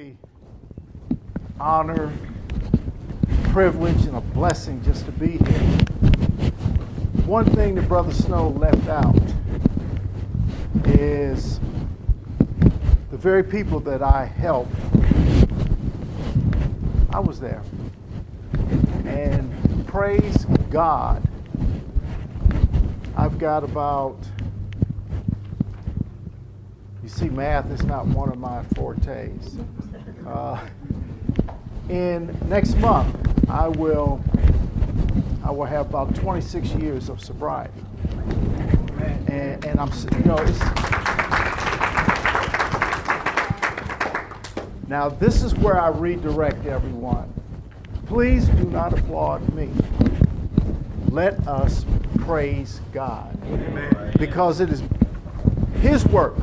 really honor, privilege, and a blessing just to be here. One thing that Brother Snow left out is the very people that I helped. I was there. And praise God, I've got about you see, math is not one of my fortes. Uh, in next month, I will I will have about 26 years of sobriety, and, and I'm you know it's. Now this is where I redirect everyone. Please do not applaud me. Let us praise God, Amen. because it is His work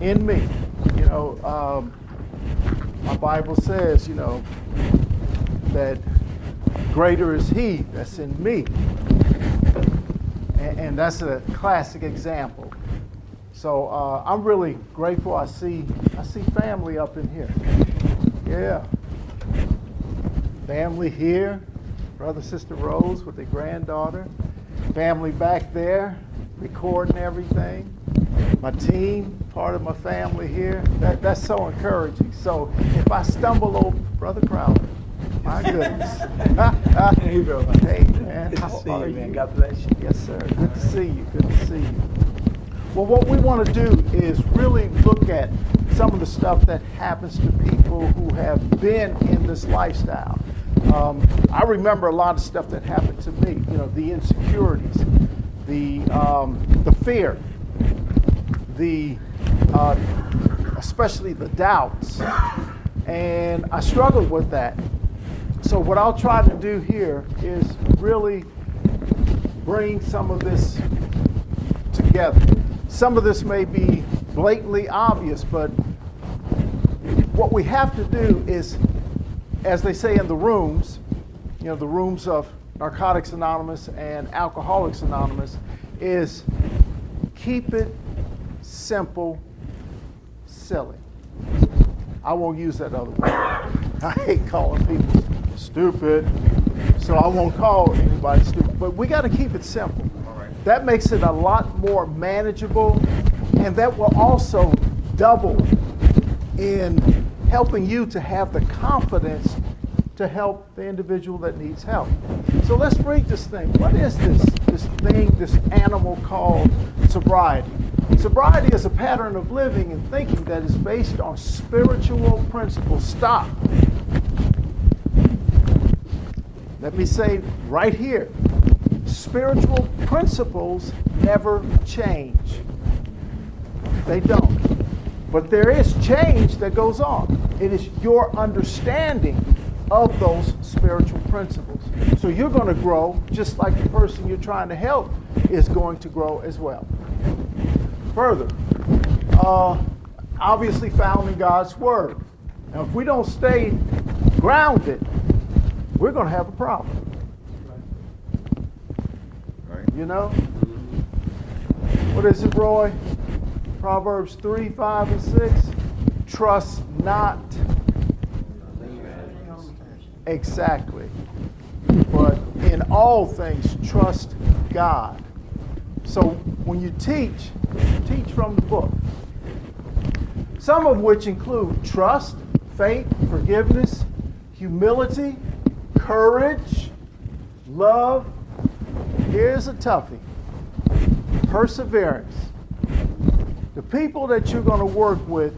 in me. You know, um, my Bible says, you know, that greater is He that's in me. And, and that's a classic example. So uh, I'm really grateful. I see I see family up in here. Yeah, family here, brother sister Rose with their granddaughter, family back there recording everything my team, part of my family here. That, that's so encouraging. So if I stumble over Brother Crowder, my goodness. hey, bro. Hey, man. Good to see you, man. God bless you. Yes, sir. Good to see you. Good to see you. Well, what we want to do is really look at some of the stuff that happens to people who have been in this lifestyle. Um, I remember a lot of stuff that happened to me. You know, the insecurities, the um, the fear, the uh, especially the doubts, and I struggled with that. So what I'll try to do here is really bring some of this together. Some of this may be blatantly obvious, but what we have to do is, as they say in the rooms, you know, the rooms of Narcotics Anonymous and Alcoholics Anonymous, is keep it simple, silly. I won't use that other word. I hate calling people stupid, so I won't call anybody stupid. But we got to keep it simple. That makes it a lot more manageable, and that will also double in helping you to have the confidence to help the individual that needs help. So let's read this thing. What is this this thing, this animal called sobriety? Sobriety is a pattern of living and thinking that is based on spiritual principles. Stop. Let me say right here spiritual principles never change. They don't. But there is change that goes on. It is your understanding of those spiritual principles. So you're going to grow just like the person you're trying to help is going to grow as well further. Uh, obviously found in God's Word. Now, if we don't stay grounded, we're going to have a problem. Right. You know? What is it, Roy? Proverbs 3, 5, and 6. Trust not. Exactly. But in all things, trust God. So when you teach, teach from the book. Some of which include trust, faith, forgiveness, humility, courage, love. Here's a toughie perseverance. The people that you're going to work with,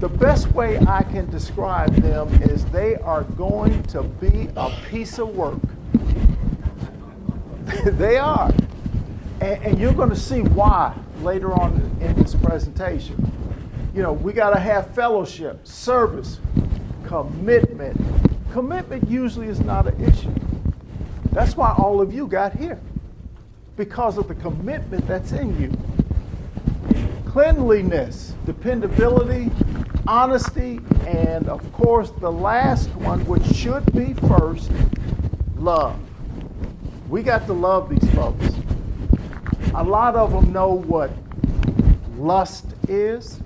the best way I can describe them is they are going to be a piece of work. they are. And, and you're going to see why later on in this presentation. You know, we got to have fellowship, service, commitment. Commitment usually is not an issue. That's why all of you got here, because of the commitment that's in you. Cleanliness, dependability, honesty, and of course, the last one, which should be first, love. We got to love these folks a lot of them know what lust is.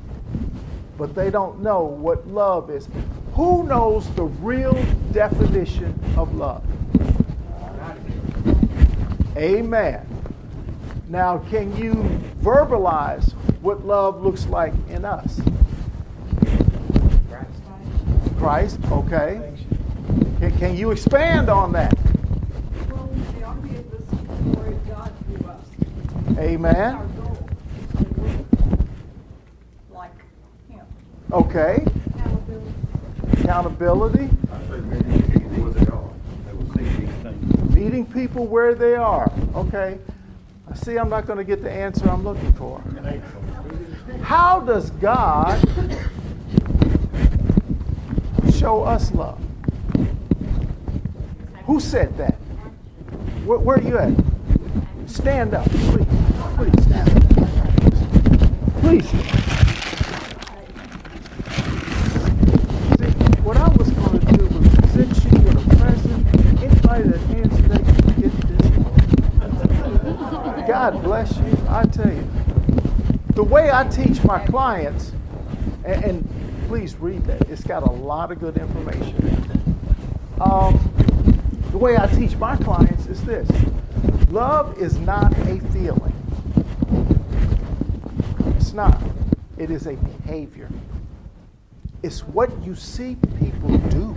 but they don't know what love is. Who knows the real definition of love? Amen. Now, can you verbalize what love looks like in us? Christ, okay. Can, can you expand on that? Well, we ought to be able to see the glory of God through us. Amen. Our goal is to look like Him. Okay. Accountability. Accountability. Meeting people where they are. They will see these things. Meeting people where they are. Okay. I see I'm not going to get the answer I'm looking for. How does God show us love? Who said that? Where, where are you at? Stand up, please. Please. Please. See, what I was going to do was you a present. Anybody that that get this. God bless you. I tell you. The way I teach my clients, and, and please read that, it's got a lot of good information. Um, the way I teach my clients is this love is not a feeling, not, it is a behavior. It's what you see people do.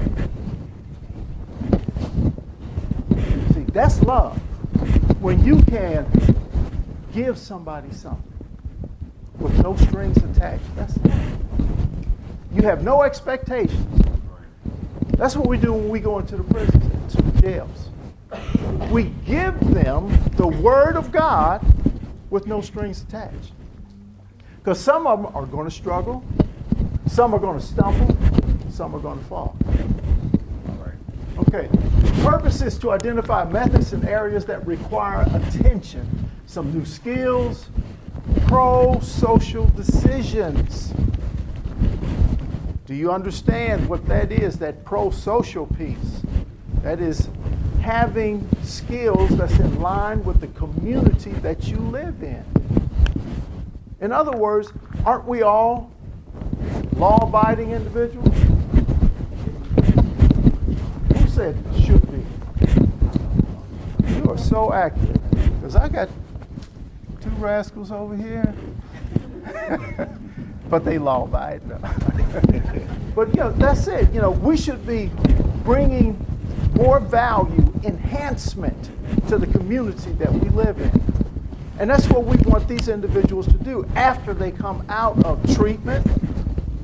See, that's love. When you can give somebody something with no strings attached, that's love. You have no expectations. That's what we do when we go into the prisons, to the jails. We give them the Word of God with no strings attached. Because some of them are going to struggle, some are going to stumble, some are going to fall. All right. Okay. Purpose is to identify methods and areas that require attention, some new skills, pro social decisions. Do you understand what that is, that pro social piece? That is having skills that's in line with the community that you live in. In other words, aren't we all law abiding individuals? Who said should be? You are so accurate. Because I got two rascals over here. but they law abiding. but you know, that's it. You know, we should be bringing more value, enhancement to the community that we live in. And that's what we want these individuals to do after they come out of treatment,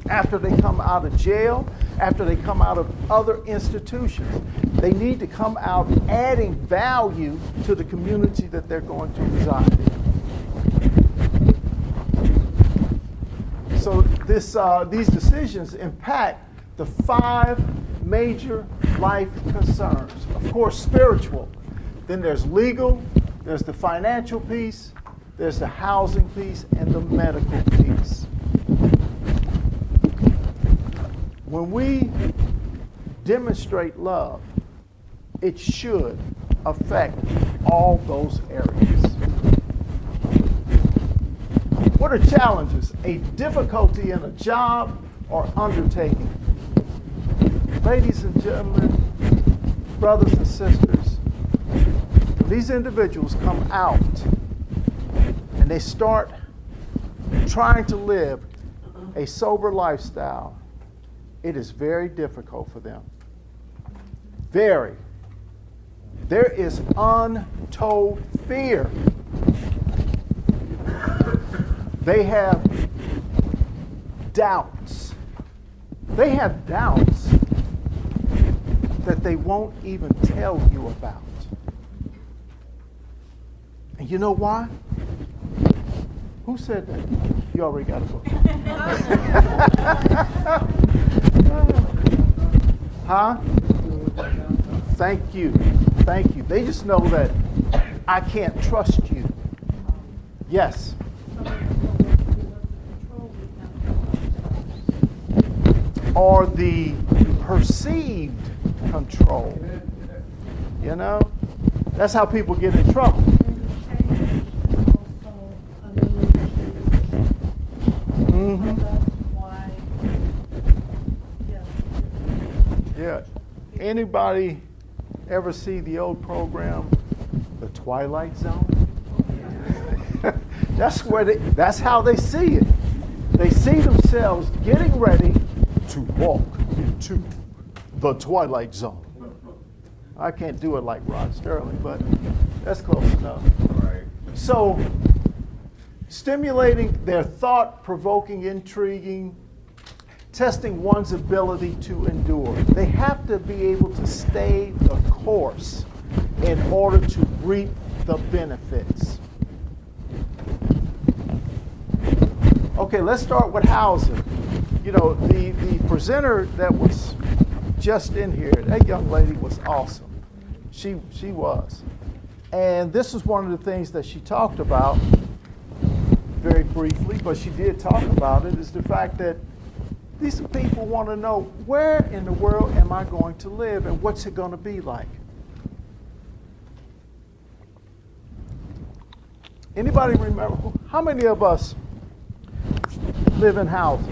after they come out of jail, after they come out of other institutions. They need to come out adding value to the community that they're going to reside in. So this, uh, these decisions impact the five major life concerns. Of course, spiritual. Then there's legal, there's the financial piece, there's the housing piece, and the medical piece. When we demonstrate love, it should affect all those areas. What are challenges? A difficulty in a job or undertaking. Ladies and gentlemen, brothers and sisters, these individuals come out and they start trying to live a sober lifestyle, it is very difficult for them. Very. There is untold fear. They have doubts. They have doubts that they won't even tell you about. And you know why? Who said that? You already got a book. huh? Thank you. Thank you. They just know that I can't trust you. Yes. Or the perceived control. You know? That's how people get in trouble. Mm-hmm. Yeah. Anybody ever see the old program, The Twilight Zone? that's where they, that's how they see it. They see themselves getting ready to walk into the Twilight Zone. I can't do it like Rod Serling, but that's close enough. So stimulating their thought provoking, intriguing, testing one's ability to endure. They have to be able to stay the course in order to reap the benefits. Okay, let's start with housing. You know, the, the presenter that was just in here, that young lady was awesome. She, she was. And this is one of the things that she talked about very briefly, but she did talk about it, is the fact that these people want to know where in the world am I going to live and what's it going to be like? Anybody remember? How many of us live in houses?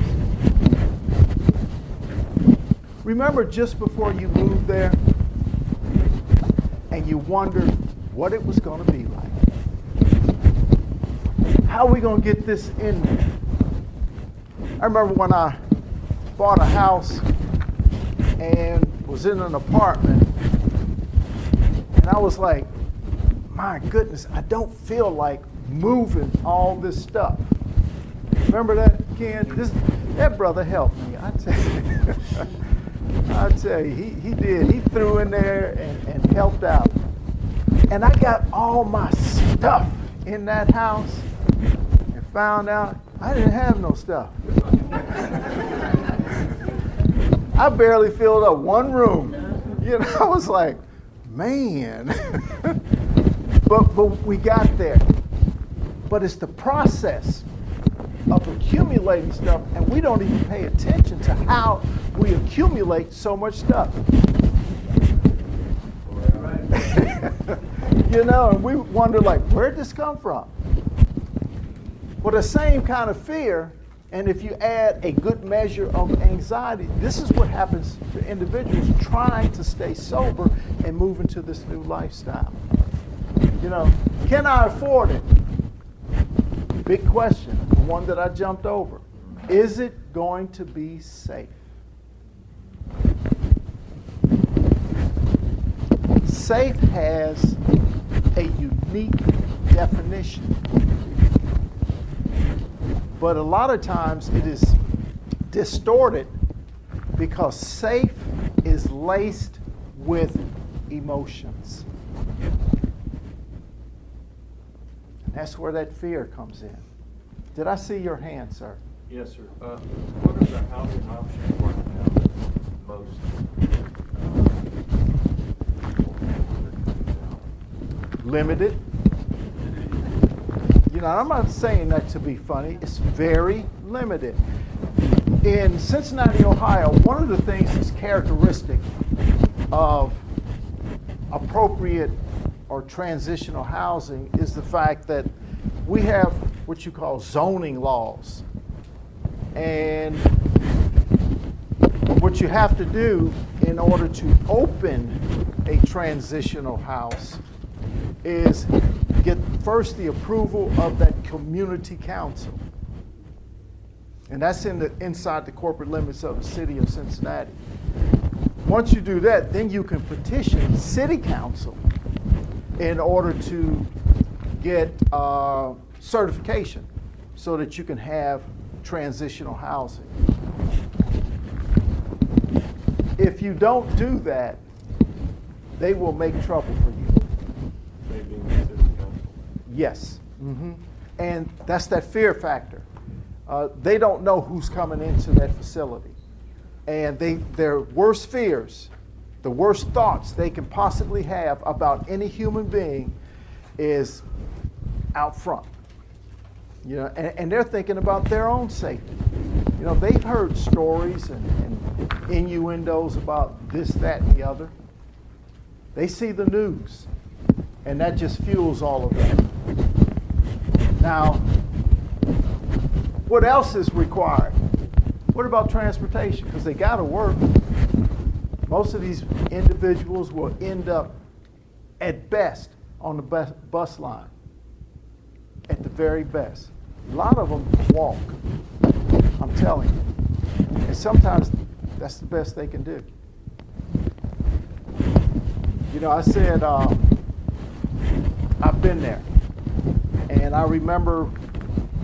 Remember just before you moved there and you wondered what it was going to be like? How are we going to get this in there? I remember when I bought a house and was in an apartment, and I was like, my goodness, I don't feel like moving all this stuff. Remember that, Ken? This, that brother helped me. I tell you, I tell you, he, he did. He threw in there and, and helped out. And I got all my stuff in that house found out I didn't have no stuff. I barely filled up one room. You know, I was like, man. but but we got there. But it's the process of accumulating stuff, and we don't even pay attention to how we accumulate so much stuff. you know, and we wonder like, where'd this come from? Well, the same kind of fear and if you add a good measure of anxiety, this is what happens to individuals trying to stay sober and move into this new lifestyle. You know, can I afford it? Big question, the one that I jumped over. Is it going to be safe? Safe has a unique definition but a lot of times it is distorted because safe is laced with emotions. And that's where that fear comes in. Did I see your hand, sir? Yes, sir. Uh, what are the housing options right now most? Limited you know, I'm not saying that to be funny. It's very limited. In Cincinnati, Ohio, one of the things that's characteristic of appropriate or transitional housing is the fact that we have what you call zoning laws. And what you have to do in order to open a transitional house is get first the approval of that community council. And that's in the, inside the corporate limits of the city of Cincinnati. Once you do that, then you can petition city council in order to get uh, certification so that you can have transitional housing. If you don't do that, they will make trouble for you. Yes. Mm-hmm. And that's that fear factor. Uh, they don't know who's coming into that facility. And they, their worst fears, the worst thoughts they can possibly have about any human being is out front. You know, and, and they're thinking about their own safety. You know, they've heard stories and, and innuendos about this, that, and the other. They see the news, and that just fuels all of that. Now, what else is required? What about transportation? Because they got to work. Most of these individuals will end up at best on the bus, bus line, at the very best. A lot of them walk, I'm telling you. And sometimes that's the best they can do. You know, I said, uh, I've been there. And I remember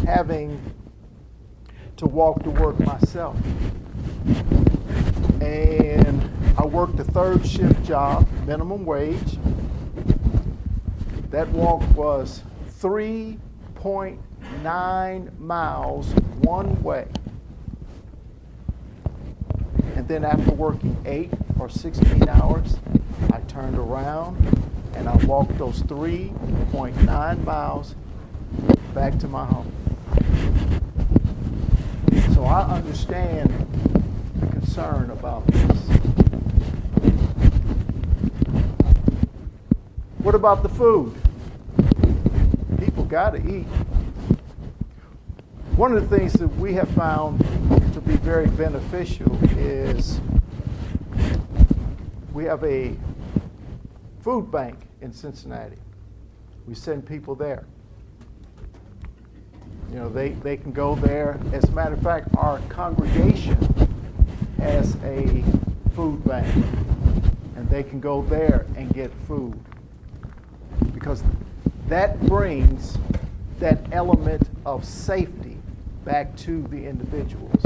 having to walk to work myself. And I worked a third shift job, minimum wage. That walk was 3.9 miles one way. And then after working eight or 16 hours, I turned around and I walked those 3.9 miles back to my home. So I understand the concern about this. What about the food? People got to eat. One of the things that we have found to be very beneficial is we have a food bank in Cincinnati. We send people there. You know, they, they can go there. As a matter of fact, our congregation has a food bank, and they can go there and get food. Because that brings that element of safety back to the individuals.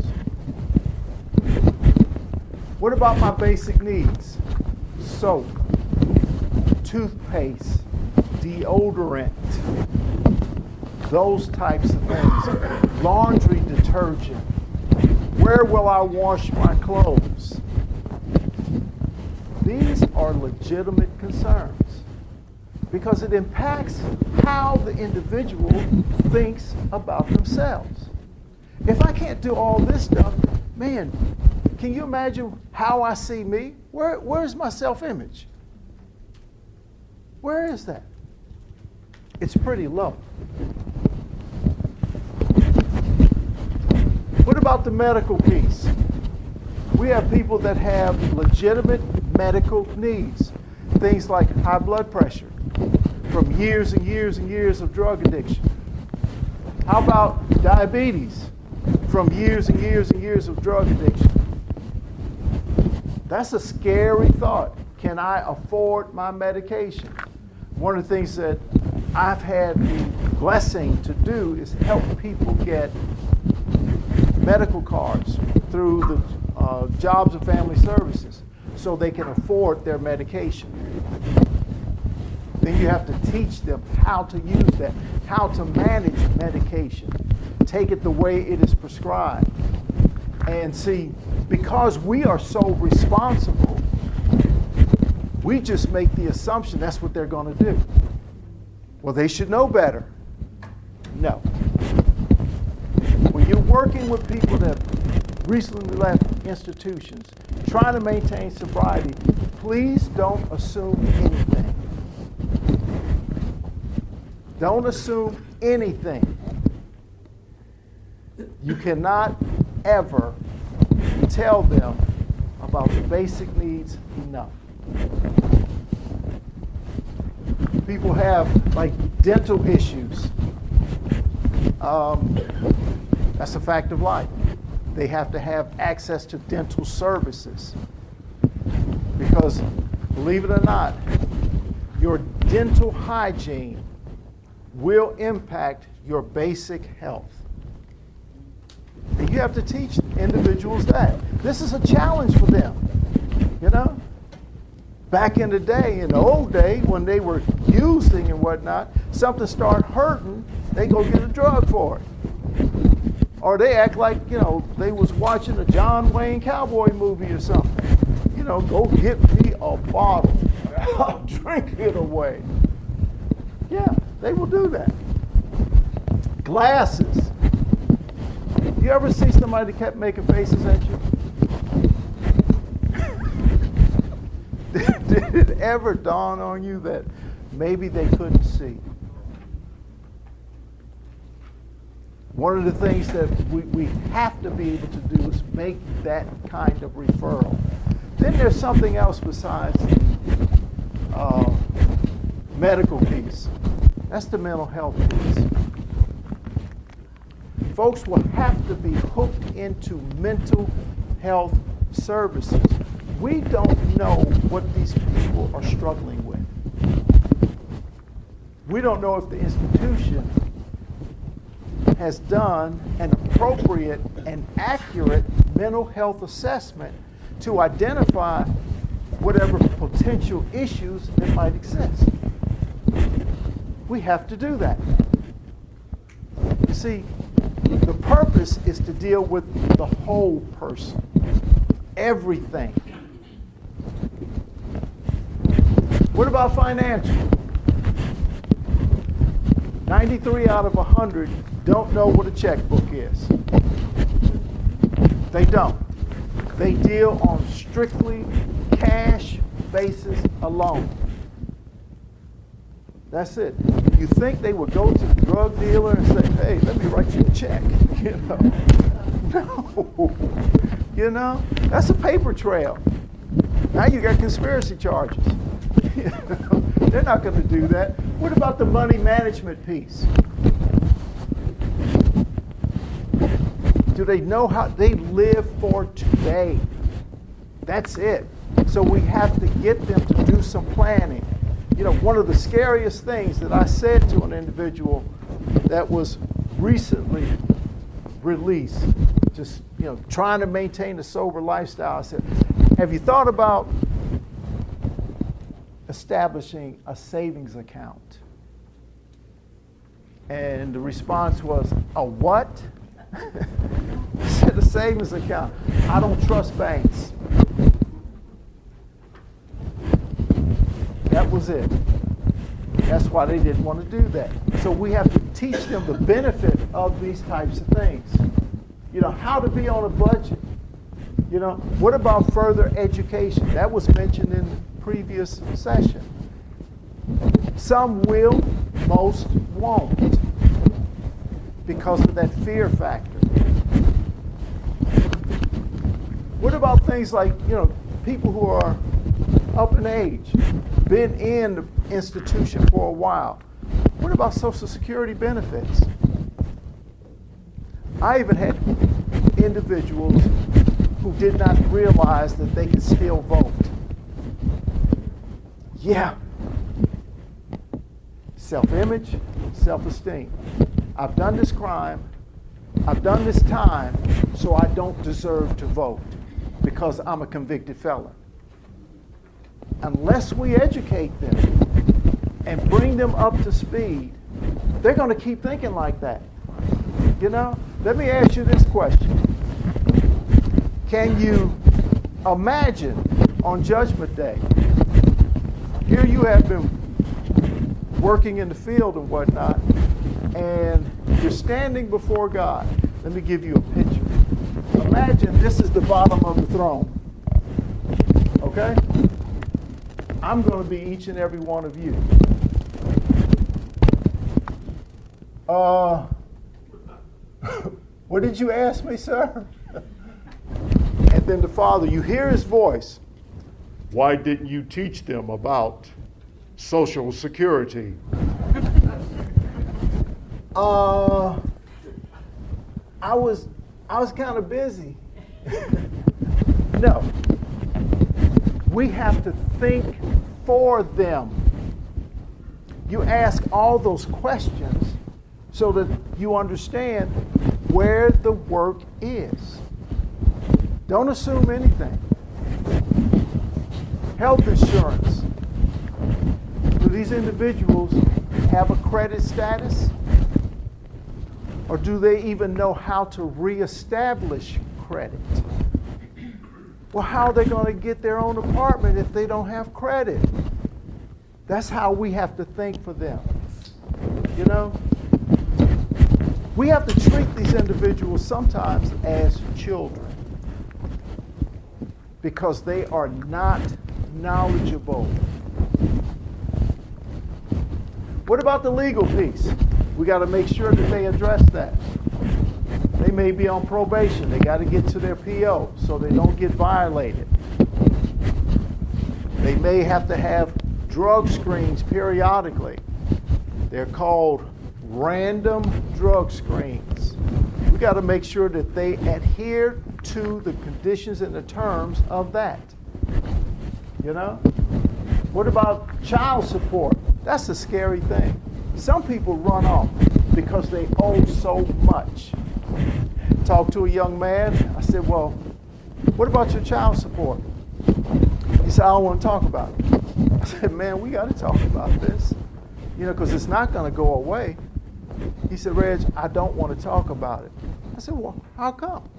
What about my basic needs? Soap, toothpaste, deodorant, those types of things. Laundry detergent. Where will I wash my clothes? These are legitimate concerns because it impacts how the individual thinks about themselves. If I can't do all this stuff, man, can you imagine how I see me? Where, where's my self image? Where is that? It's pretty low. What about the medical piece? We have people that have legitimate medical needs, things like high blood pressure from years and years and years of drug addiction. How about diabetes from years and years and years of drug addiction? That's a scary thought. Can I afford my medication? One of the things that I've had the blessing to do is help people get medical cards through the uh, Jobs and Family Services so they can afford their medication. Then you have to teach them how to use that, how to manage medication, take it the way it is prescribed. And see, because we are so responsible, we just make the assumption that's what they're going to do. Well, they should know better. No. When you're working with people that recently left institutions, trying to maintain sobriety, please don't assume anything. Don't assume anything. You cannot ever tell them about the basic needs enough. People have like dental issues. Um, that's a fact of life. They have to have access to dental services. Because, believe it or not, your dental hygiene will impact your basic health. And you have to teach individuals that. This is a challenge for them. You know? Back in the day, in the old day, when they were using and whatnot, something started hurting, they go get a drug for it. Or they act like, you know, they was watching a John Wayne cowboy movie or something. You know, go get me a bottle. I'll drink it away. Yeah, they will do that. Glasses. You ever see somebody that kept making faces at you? Did it ever dawn on you that maybe they couldn't see? One of the things that we, we have to be able to do is make that kind of referral. Then there's something else besides uh, medical piece. That's the mental health piece. Folks will have to be hooked into mental health services. We don't know what these people are struggling with. We don't know if the institution has done an appropriate and accurate mental health assessment to identify whatever potential issues that might exist. We have to do that. You see, the purpose is to deal with the whole person, everything. What about financial? 93 out of 100 don't know what a checkbook is. They don't. They deal on strictly cash basis alone. That's it. You think they would go to the drug dealer and say, hey, let me write you a check? You know? No. You know? That's a paper trail. Now you got conspiracy charges. They're not going to do that. What about the money management piece? Do they know how they live for today? That's it. So we have to get them to do some planning. You know, one of the scariest things that I said to an individual that was recently released, just, you know, trying to maintain a sober lifestyle, I said, Have you thought about establishing a savings account? And the response was, A what? A savings account. I don't trust banks. That was it. That's why they didn't want to do that. So we have to teach them the benefit of these types of things. You know, how to be on a budget. You know, what about further education? That was mentioned in the previous session. Some will, most won't because of that fear factor. What about things like, you know, people who are up in age, been in the institution for a while? What about Social Security benefits? I even had individuals who did not realize that they could still vote. Yeah. Self image, self esteem. I've done this crime, I've done this time, so I don't deserve to vote because I'm a convicted felon. Unless we educate them and bring them up to speed, they're going to keep thinking like that. You know? Let me ask you this question Can you imagine on Judgment Day? Here you have been working in the field and whatnot, and you're standing before God. Let me give you a picture. Imagine this is the bottom of the throne. Okay? I'm going to be each and every one of you. Uh, what did you ask me, sir? and then the father, you hear his voice. Why didn't you teach them about Social Security? uh, I was, I was kind of busy. no. We have to think for them. You ask all those questions so that you understand where the work is. Don't assume anything. Health insurance. Do these individuals have a credit status? Or do they even know how to reestablish credit? Well, how are they going to get their own apartment if they don't have credit? That's how we have to think for them. You know? We have to treat these individuals sometimes as children because they are not knowledgeable. What about the legal piece? We got to make sure that they address that. They may be on probation. They got to get to their PO so they don't get violated. They may have to have drug screens periodically. They're called random drug screens. We got to make sure that they adhere to the conditions and the terms of that. You know? What about child support? That's a scary thing. Some people run off because they owe so much. Talked to a young man. I said, Well, what about your child support? He said, I don't want to talk about it. I said, Man, we got to talk about this. You know, because it's not going to go away. He said, Reg, I don't want to talk about it. I said, Well, how come?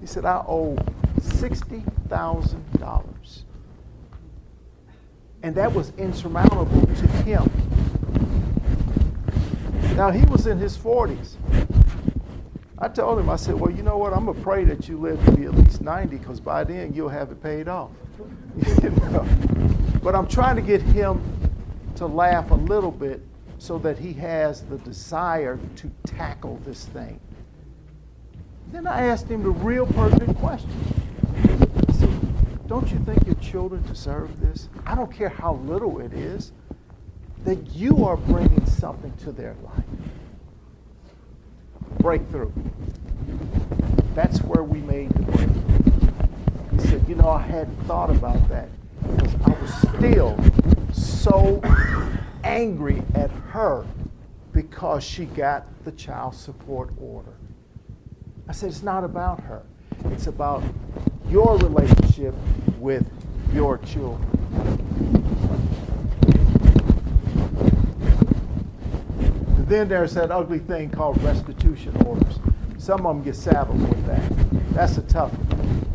He said, I owe $60,000. And that was insurmountable to him. Now, he was in his 40s. I told him, I said, Well, you know what? I'm going to pray that you live to be at least 90 because by then you'll have it paid off. you know? But I'm trying to get him to laugh a little bit so that he has the desire to tackle this thing. Then I asked him the real pertinent question. Don't you think your children deserve this? I don't care how little it is, that you are bringing something to their life. Breakthrough. That's where we made the breakthrough. He said, You know, I hadn't thought about that because I was still so angry at her because she got the child support order. I said, it's not about her. It's about your relationship with your children. And then there's that ugly thing called restitution orders. Some of them get saddled with that. That's a tough one.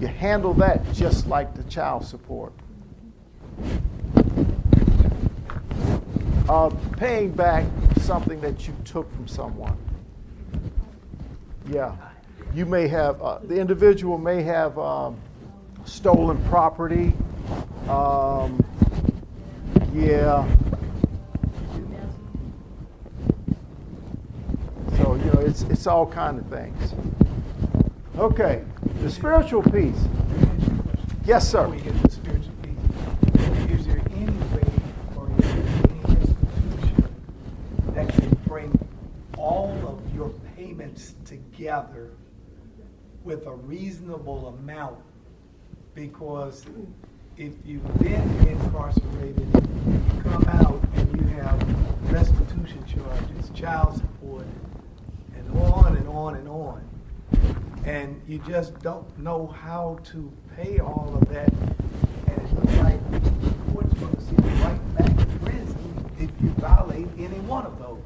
You handle that just like the child support. Uh, paying back something that you took from someone. Yeah. You may have, uh, the individual may have um, stolen property. Um, yeah. So, you know, it's, it's all kind of things. Okay. The spiritual piece. Yes, sir. All of your payments together with a reasonable amount? Because if you've been incarcerated, you come out and you have restitution charges, child support, and on and on and on. And you just don't know how to pay all of that. And it looks like the court's going to send you right back to prison if you violate any one of those.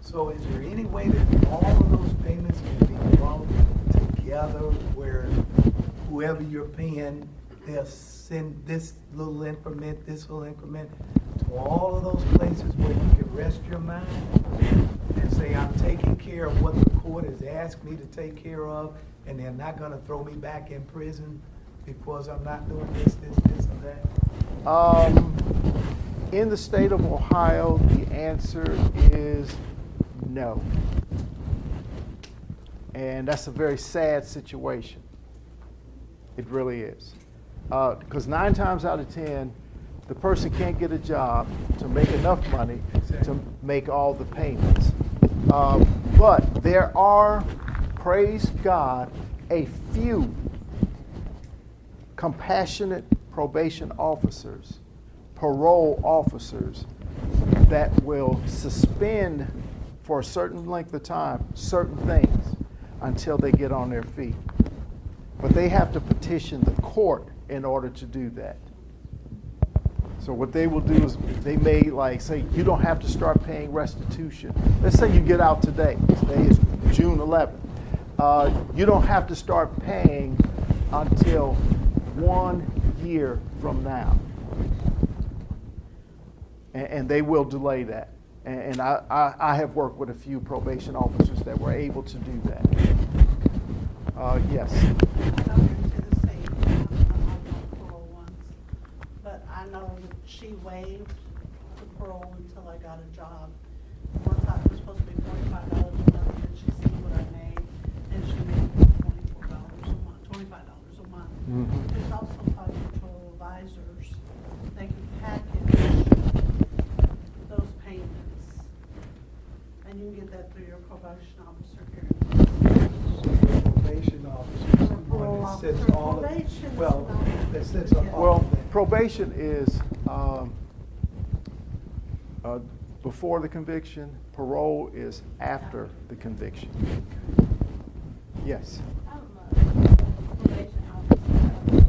So is there any way that all of those payments can be brought together where whoever you're paying, they'll send this little increment, this little increment to all of those places where you can rest your mind and say, I'm taking care of what the court has asked me to take care of, and they're not going to throw me back in prison because I'm not doing this, this, this, or that? Um, in the state of Ohio, the answer is no. And that's a very sad situation. It really is. Because uh, nine times out of ten, the person can't get a job to make enough money to make all the payments. Uh, but there are, praise God, a few compassionate probation officers, parole officers that will suspend for a certain length of time certain things until they get on their feet. But they have to petition the court in order to do that. So what they will do is they may like say you don't have to start paying restitution. Let's say you get out today. Today is June 11th. Uh, you don't have to start paying until one year from now, and, and they will delay that. And, and I, I, I, have worked with a few probation officers that were able to do that. Uh, yes. she waived the parole until I got a job. One time it was supposed to be forty-five dollars a month, and she seen what I made, and she made twenty-four dollars a month, twenty-five dollars a month. Mhm. There's also financial advisors advisors, they can package those payments. And you can get that through your probation officer here. Probation officer is the one that sets all Probation of, well, not- that sets up all Well, of that. probation is um, uh, before the conviction, parole is after the conviction. Yes. I'm a probation officer, uh,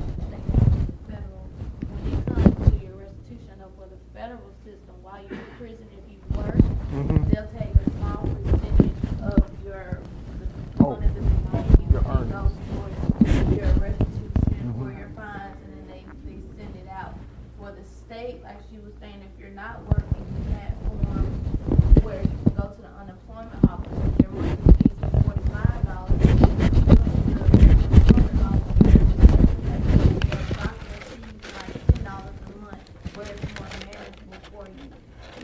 federal. When it comes to your restitution of for the federal system, while you're in prison, if you work, Mhm. they'll take a small percentage of your, the Oh, one of the money you your pay earnings. goes for your restitution or Mhm. your fines, and then they, they send it out. For the like she was saying, if you're not working, you have forms where you can go to the unemployment office, your monthly fees is forty-five dollars.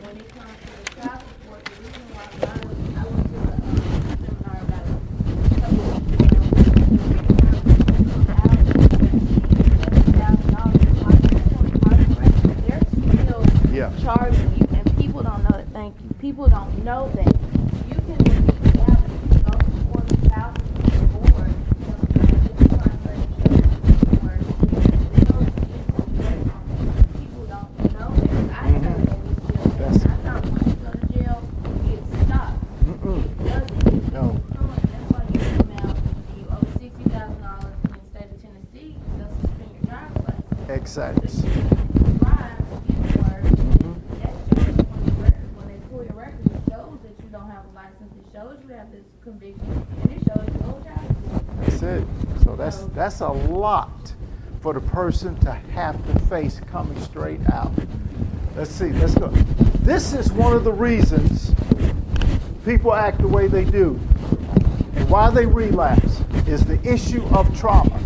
When it comes to the child support, the reason why I was, I went to the, um, seminar about it a couple weeks ago. They're still Yeah. charging you, and people don't know that, thank you, people don't know that you can repeat the app, you can go before the child support board, you know, it's trying to show where they don't see people don't know that, I didn't know that was still there. That's- I thought once you go to jail, it stops. Mm-mm. It doesn't. No. That's why you come out, and you owe sixty thousand dollars in the state of Tennessee, they'll suspend your driver's license. Exactly. Drive, get to work, Mhm. that shows on your record, when they pull your record, it shows that you don't have a license, it shows you have this conviction, and it shows you owe child support. That's it. So that's a lot for the person to have to face coming straight out. Let's see. Let's go. This is one of the reasons people act the way they do, and why they relapse is the issue of trauma.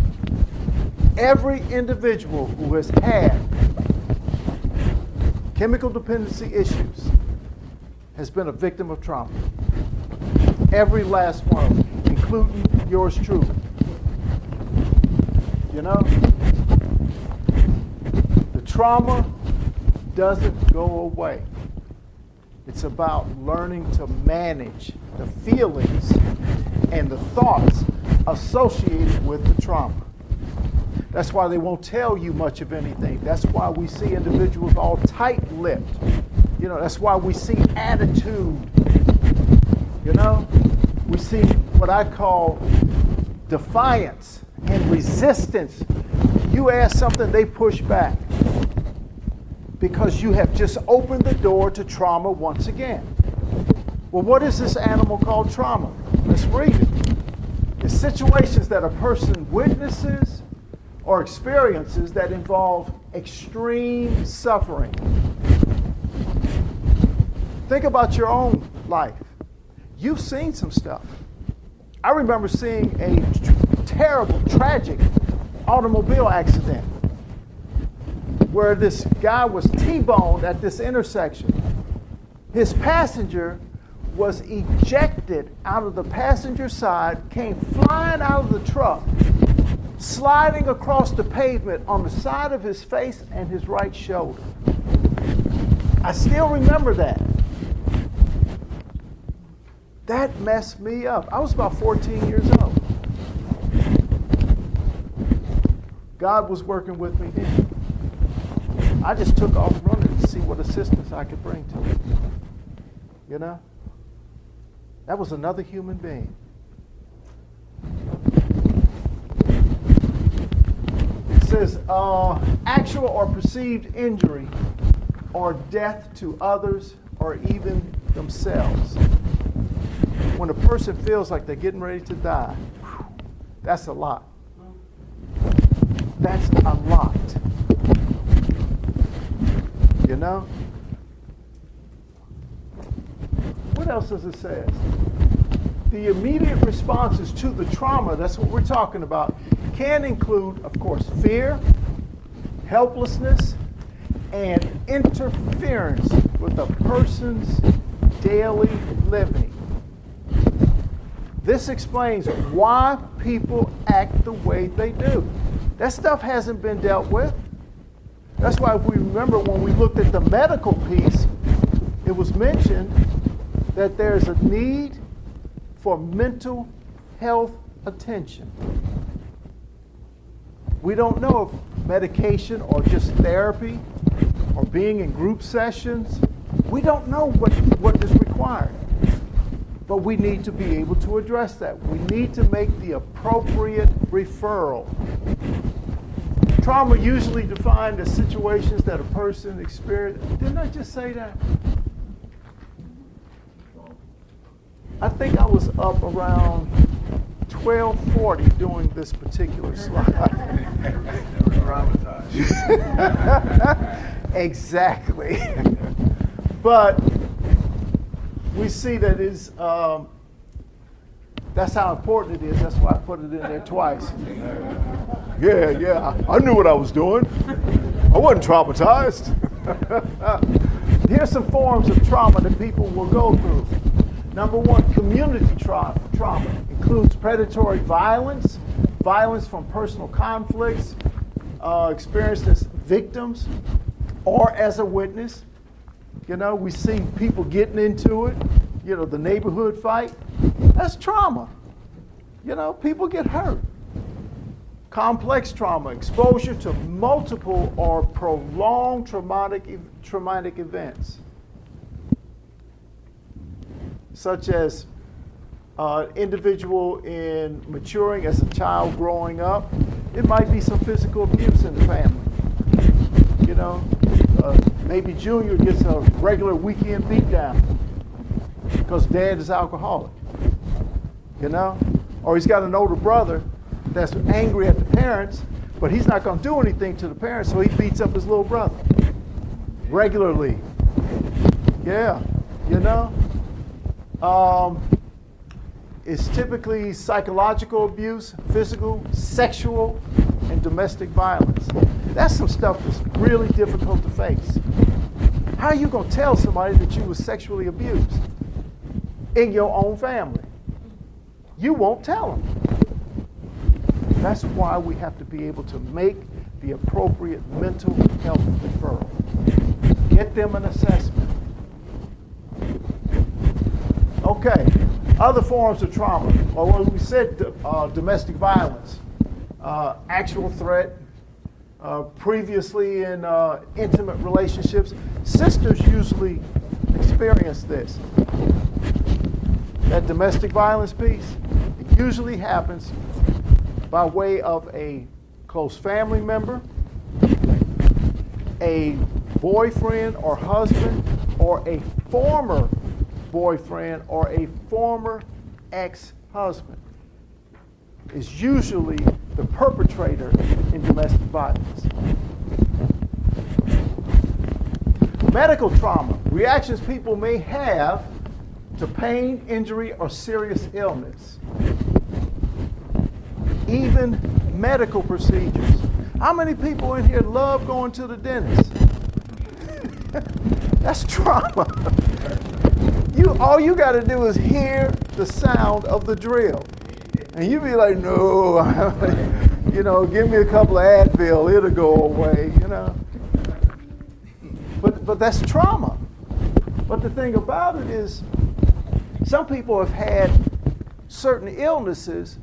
Every individual who has had chemical dependency issues has been a victim of trauma. Every last one of them, including yours truly. You know? The trauma doesn't go away. It's about learning to manage the feelings and the thoughts associated with the trauma. That's why they won't tell you much of anything. That's why we see individuals all tight lipped. You know, that's why we see attitude. You know, we see what I call defiance and resistance. You ask something, they push back because you have just opened the door to trauma once again. Well, what is this animal called trauma? Let's read it. It's situations that a person witnesses or experiences that involve extreme suffering. Think about your own life. You've seen some stuff. I remember seeing a terrible, tragic automobile accident where this guy was T boned at this intersection. His passenger was ejected out of the passenger side, came flying out of the truck, sliding across the pavement on the side of his face and his right shoulder. I still remember that. That messed me up. I was about 14 years old. God was working with me then. I just took off running to see what assistance I could bring to him. You know? That was another human being. It says uh, actual or perceived injury or death to others or even themselves. When a person feels like they're getting ready to die, that's a lot. That's a lot. You know? What else does it say? The immediate responses to the trauma, that's what we're talking about, can include, of course, fear, helplessness, and interference with a person's daily living. This explains why people act the way they do. That stuff hasn't been dealt with. That's why if we remember when we looked at the medical piece, it was mentioned that there's a need for mental health attention. We don't know if medication or just therapy or being in group sessions, we don't know what, what is required. But we need to be able to address that. We need to make the appropriate referral. Trauma usually defined as situations that a person experienced. Didn't I just say that? I think I was up around 1240 doing this particular slide. exactly. but we see that is um, that's how important it is. That's why I put it in there twice. Yeah, yeah. I knew what I was doing. I wasn't traumatized. Here's some forms of trauma that people will go through. Number one, community tra- trauma includes predatory violence, violence from personal conflicts, uh, experienced as victims or as a witness. You know, we see people getting into it, you know, the neighborhood fight. That's trauma. You know, people get hurt. Complex trauma, exposure to multiple or prolonged traumatic, traumatic events, such as uh, individual in maturing as a child growing up. It might be some physical abuse in the family. You know, uh, maybe Junior gets a regular weekend beatdown because dad is alcoholic. You know, or he's got an older brother that's angry at the parents, but he's not going to do anything to the parents, so he beats up his little brother regularly. Yeah, you know. Um, it's typically psychological abuse, physical, sexual, and domestic violence. That's some stuff that's really difficult to face. How are you going to tell somebody that you were sexually abused in your own family? You won't tell them. That's why we have to be able to make the appropriate mental health referral. Get them an assessment. Okay, other forms of trauma. Well, we said uh, domestic violence, uh, actual threat, uh, previously in uh, intimate relationships, sisters usually experience this. That domestic violence piece, it usually happens by way of a close family member, a boyfriend or husband, or a former boyfriend or a former ex husband is usually the perpetrator in domestic violence. Medical trauma, reactions people may have to pain, injury, or serious illness. Even medical procedures. How many people in here love going to the dentist? That's trauma. You all you got to do is hear the sound of the drill, and you be like, no, you know, give me a couple of Advil, it'll go away, you know. But but that's trauma. But the thing about it is, some people have had certain illnesses,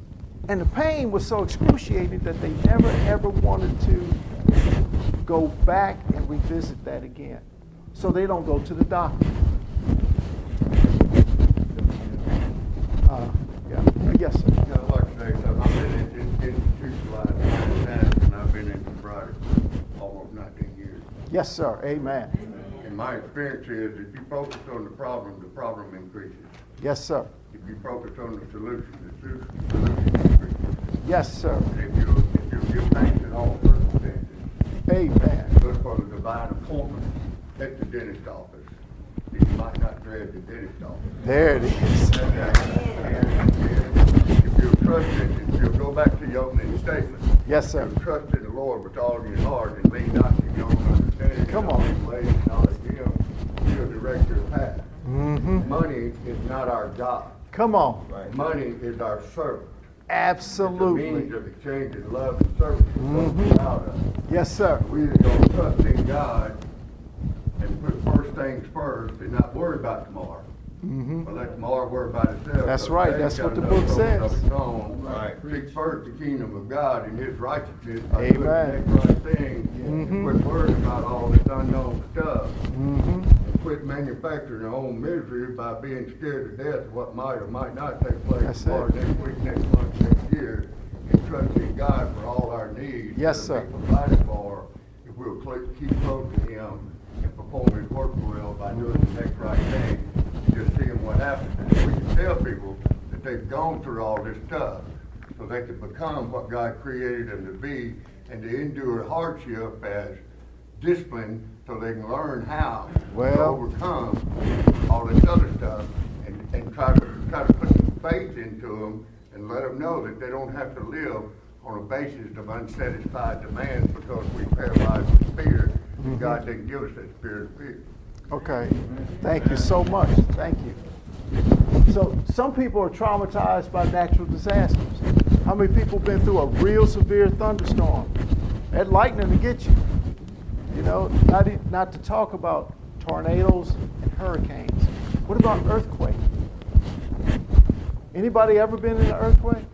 and the pain was so excruciating that they never ever wanted to go back and revisit that again. So they don't go to the doctor. Uh, yeah. Yes, sir. Yeah, like to say. I've been in, in, institutionalized times, and I've been in sobriety for almost 19 years. Yes, sir. Amen. And my experience is if you focus on the problem, the problem increases. Yes, sir. If you focus on the solution, the solution increases. Yes, sir. If you if you give thanks in all circumstances, Amen. look for the divine appointment at the dentist office. You might not dread the dentist office. There it is. If you trust in, if you go back to your opening statement. Yes, sir. You trust in the Lord with all of your heart and lean not to your own understanding. Come on. Ways acknowledge Him, He'll direct your path. Mm-hmm. Money is not our God. Come on. Money is our servant. It's a means Absolutely. of exchanging love and service. Mhm. Without us. Yes, sir. We either gonna trust in God and put first things first and not worry about tomorrow. Mm-hmm. But let tomorrow worry about itself. That's So right. That's what the book says. of its own. Right. Seek first the kingdom of God and his righteousness. Amen. doing the next right thing. Mhm. And quit worrying about all this unknown stuff. Mm-hmm. Quit manufacturing their own misery by being scared to death of what might or might not take place tomorrow, next week, next month, next year. And trusting God for all our needs. Yes, sir. Provided for if we'll keep close to him and perform his work well by doing the next right thing. Just seeing what happens. And we can tell people that they've gone through all this stuff so they can become what God created them to be and to endure hardship as discipline so they can learn how to overcome all this other stuff and, and try to try to put some faith into them and let them know that they don't have to live on a basis of unsatisfied demands because we paralyzed with fear. Mhm. God didn't give us that spirit of fear. Okay. Thank you so much. Thank you. So some people are traumatized by natural disasters. How many people have been through a real severe thunderstorm? That lightning to get you. You know, not, not to talk about tornadoes and hurricanes. What about earthquake? Anybody ever been in an earthquake?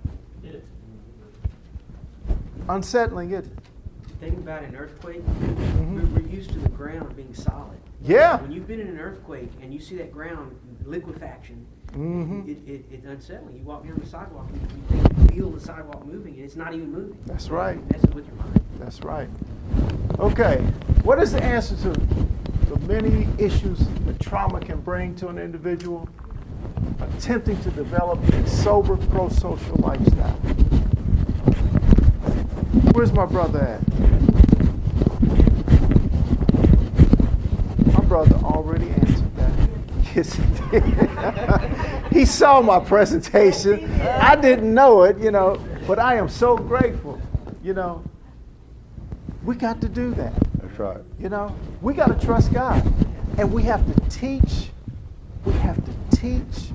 Unsettling, isn't it? thing about an earthquake, Mhm. we- we're used to the ground being solid. Yeah. When you've been in an earthquake and you see that ground liquefaction, Mhm. it, it, it's unsettling. You walk down the sidewalk and you think you feel the sidewalk moving and it's not even moving. That's right. It messes with your mind. That's right. Okay, what is the answer to the many issues that trauma can bring to an individual? Attempting to develop a sober, pro social lifestyle. Where's my brother at? My brother already answered that. Yes, he did. he saw my presentation. I didn't know it, you know, but I am so grateful, you know. We got to do that. That's right. You know, we got to trust God. And we have to teach, we have to teach,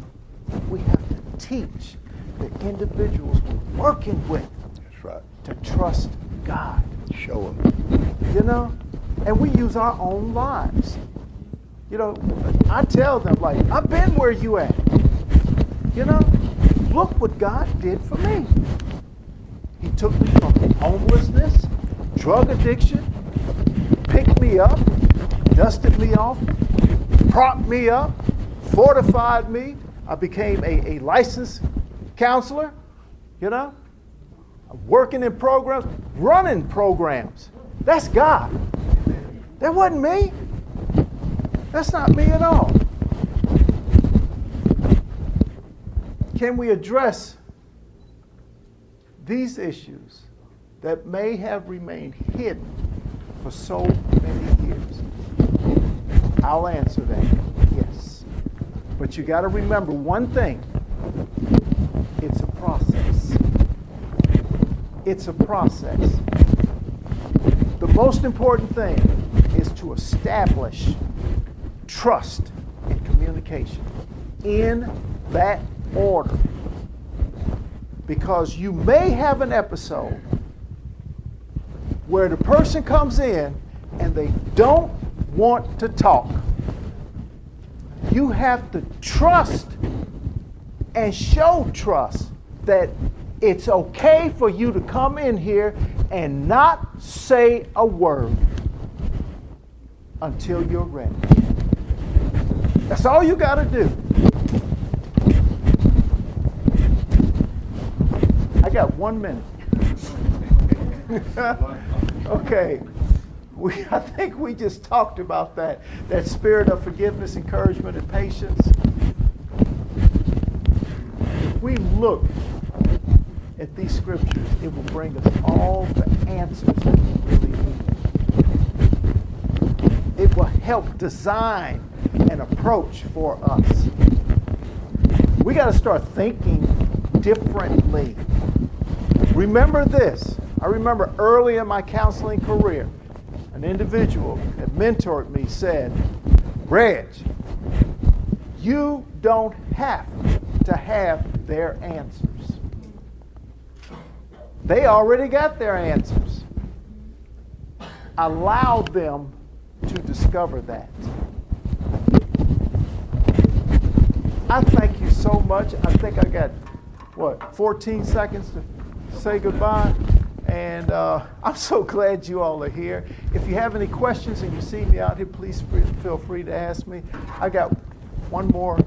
we have to teach the individuals we're working with That's right. to trust God. Show them. You know? And we use our own lives. You know, I tell them, like, I've been where you at. You know? Look what God did for me. He took me from homelessness, drug addiction, picked me up, dusted me off, propped me up, fortified me. I became a, a licensed counselor, you know? Working in programs, running programs. That's God. That wasn't me. That's not me at all. Can we address these issues that may have remained hidden for so many years? I'll answer that yes. But you got to remember one thing it's a process. It's a process. The most important thing is to establish trust and communication in that order. Because you may have an episode where the person comes in and they don't want to talk. You have to trust and show trust that it's okay for you to come in here and not say a word until you're ready. That's all you got to do. I got one minute. okay. We, I think we just talked about that. That spirit of forgiveness, encouragement, and patience. If we look at these scriptures, it will bring us all the answers that we really need. It will help design an approach for us. We got to start thinking differently. Remember this. I remember early in my counseling career, an individual that mentored me said, Reg, you don't have to have their answers. They already got their answers. allow them to discover that. I thank you so much. I think I got, what, 14 seconds to say goodbye? And uh, I'm so glad you all are here. If you have any questions and you see me out here, please free, feel free to ask me. I got one more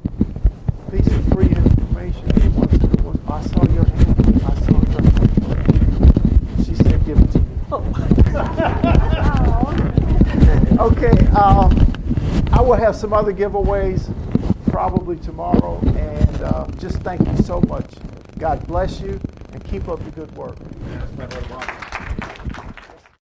piece of free information. Who wants to- was- I saw your hand. I saw your hand. She said, give it to me. Okay, um, I will have some other giveaways probably tomorrow. And uh, just thank you so much. God bless you keep up the good work.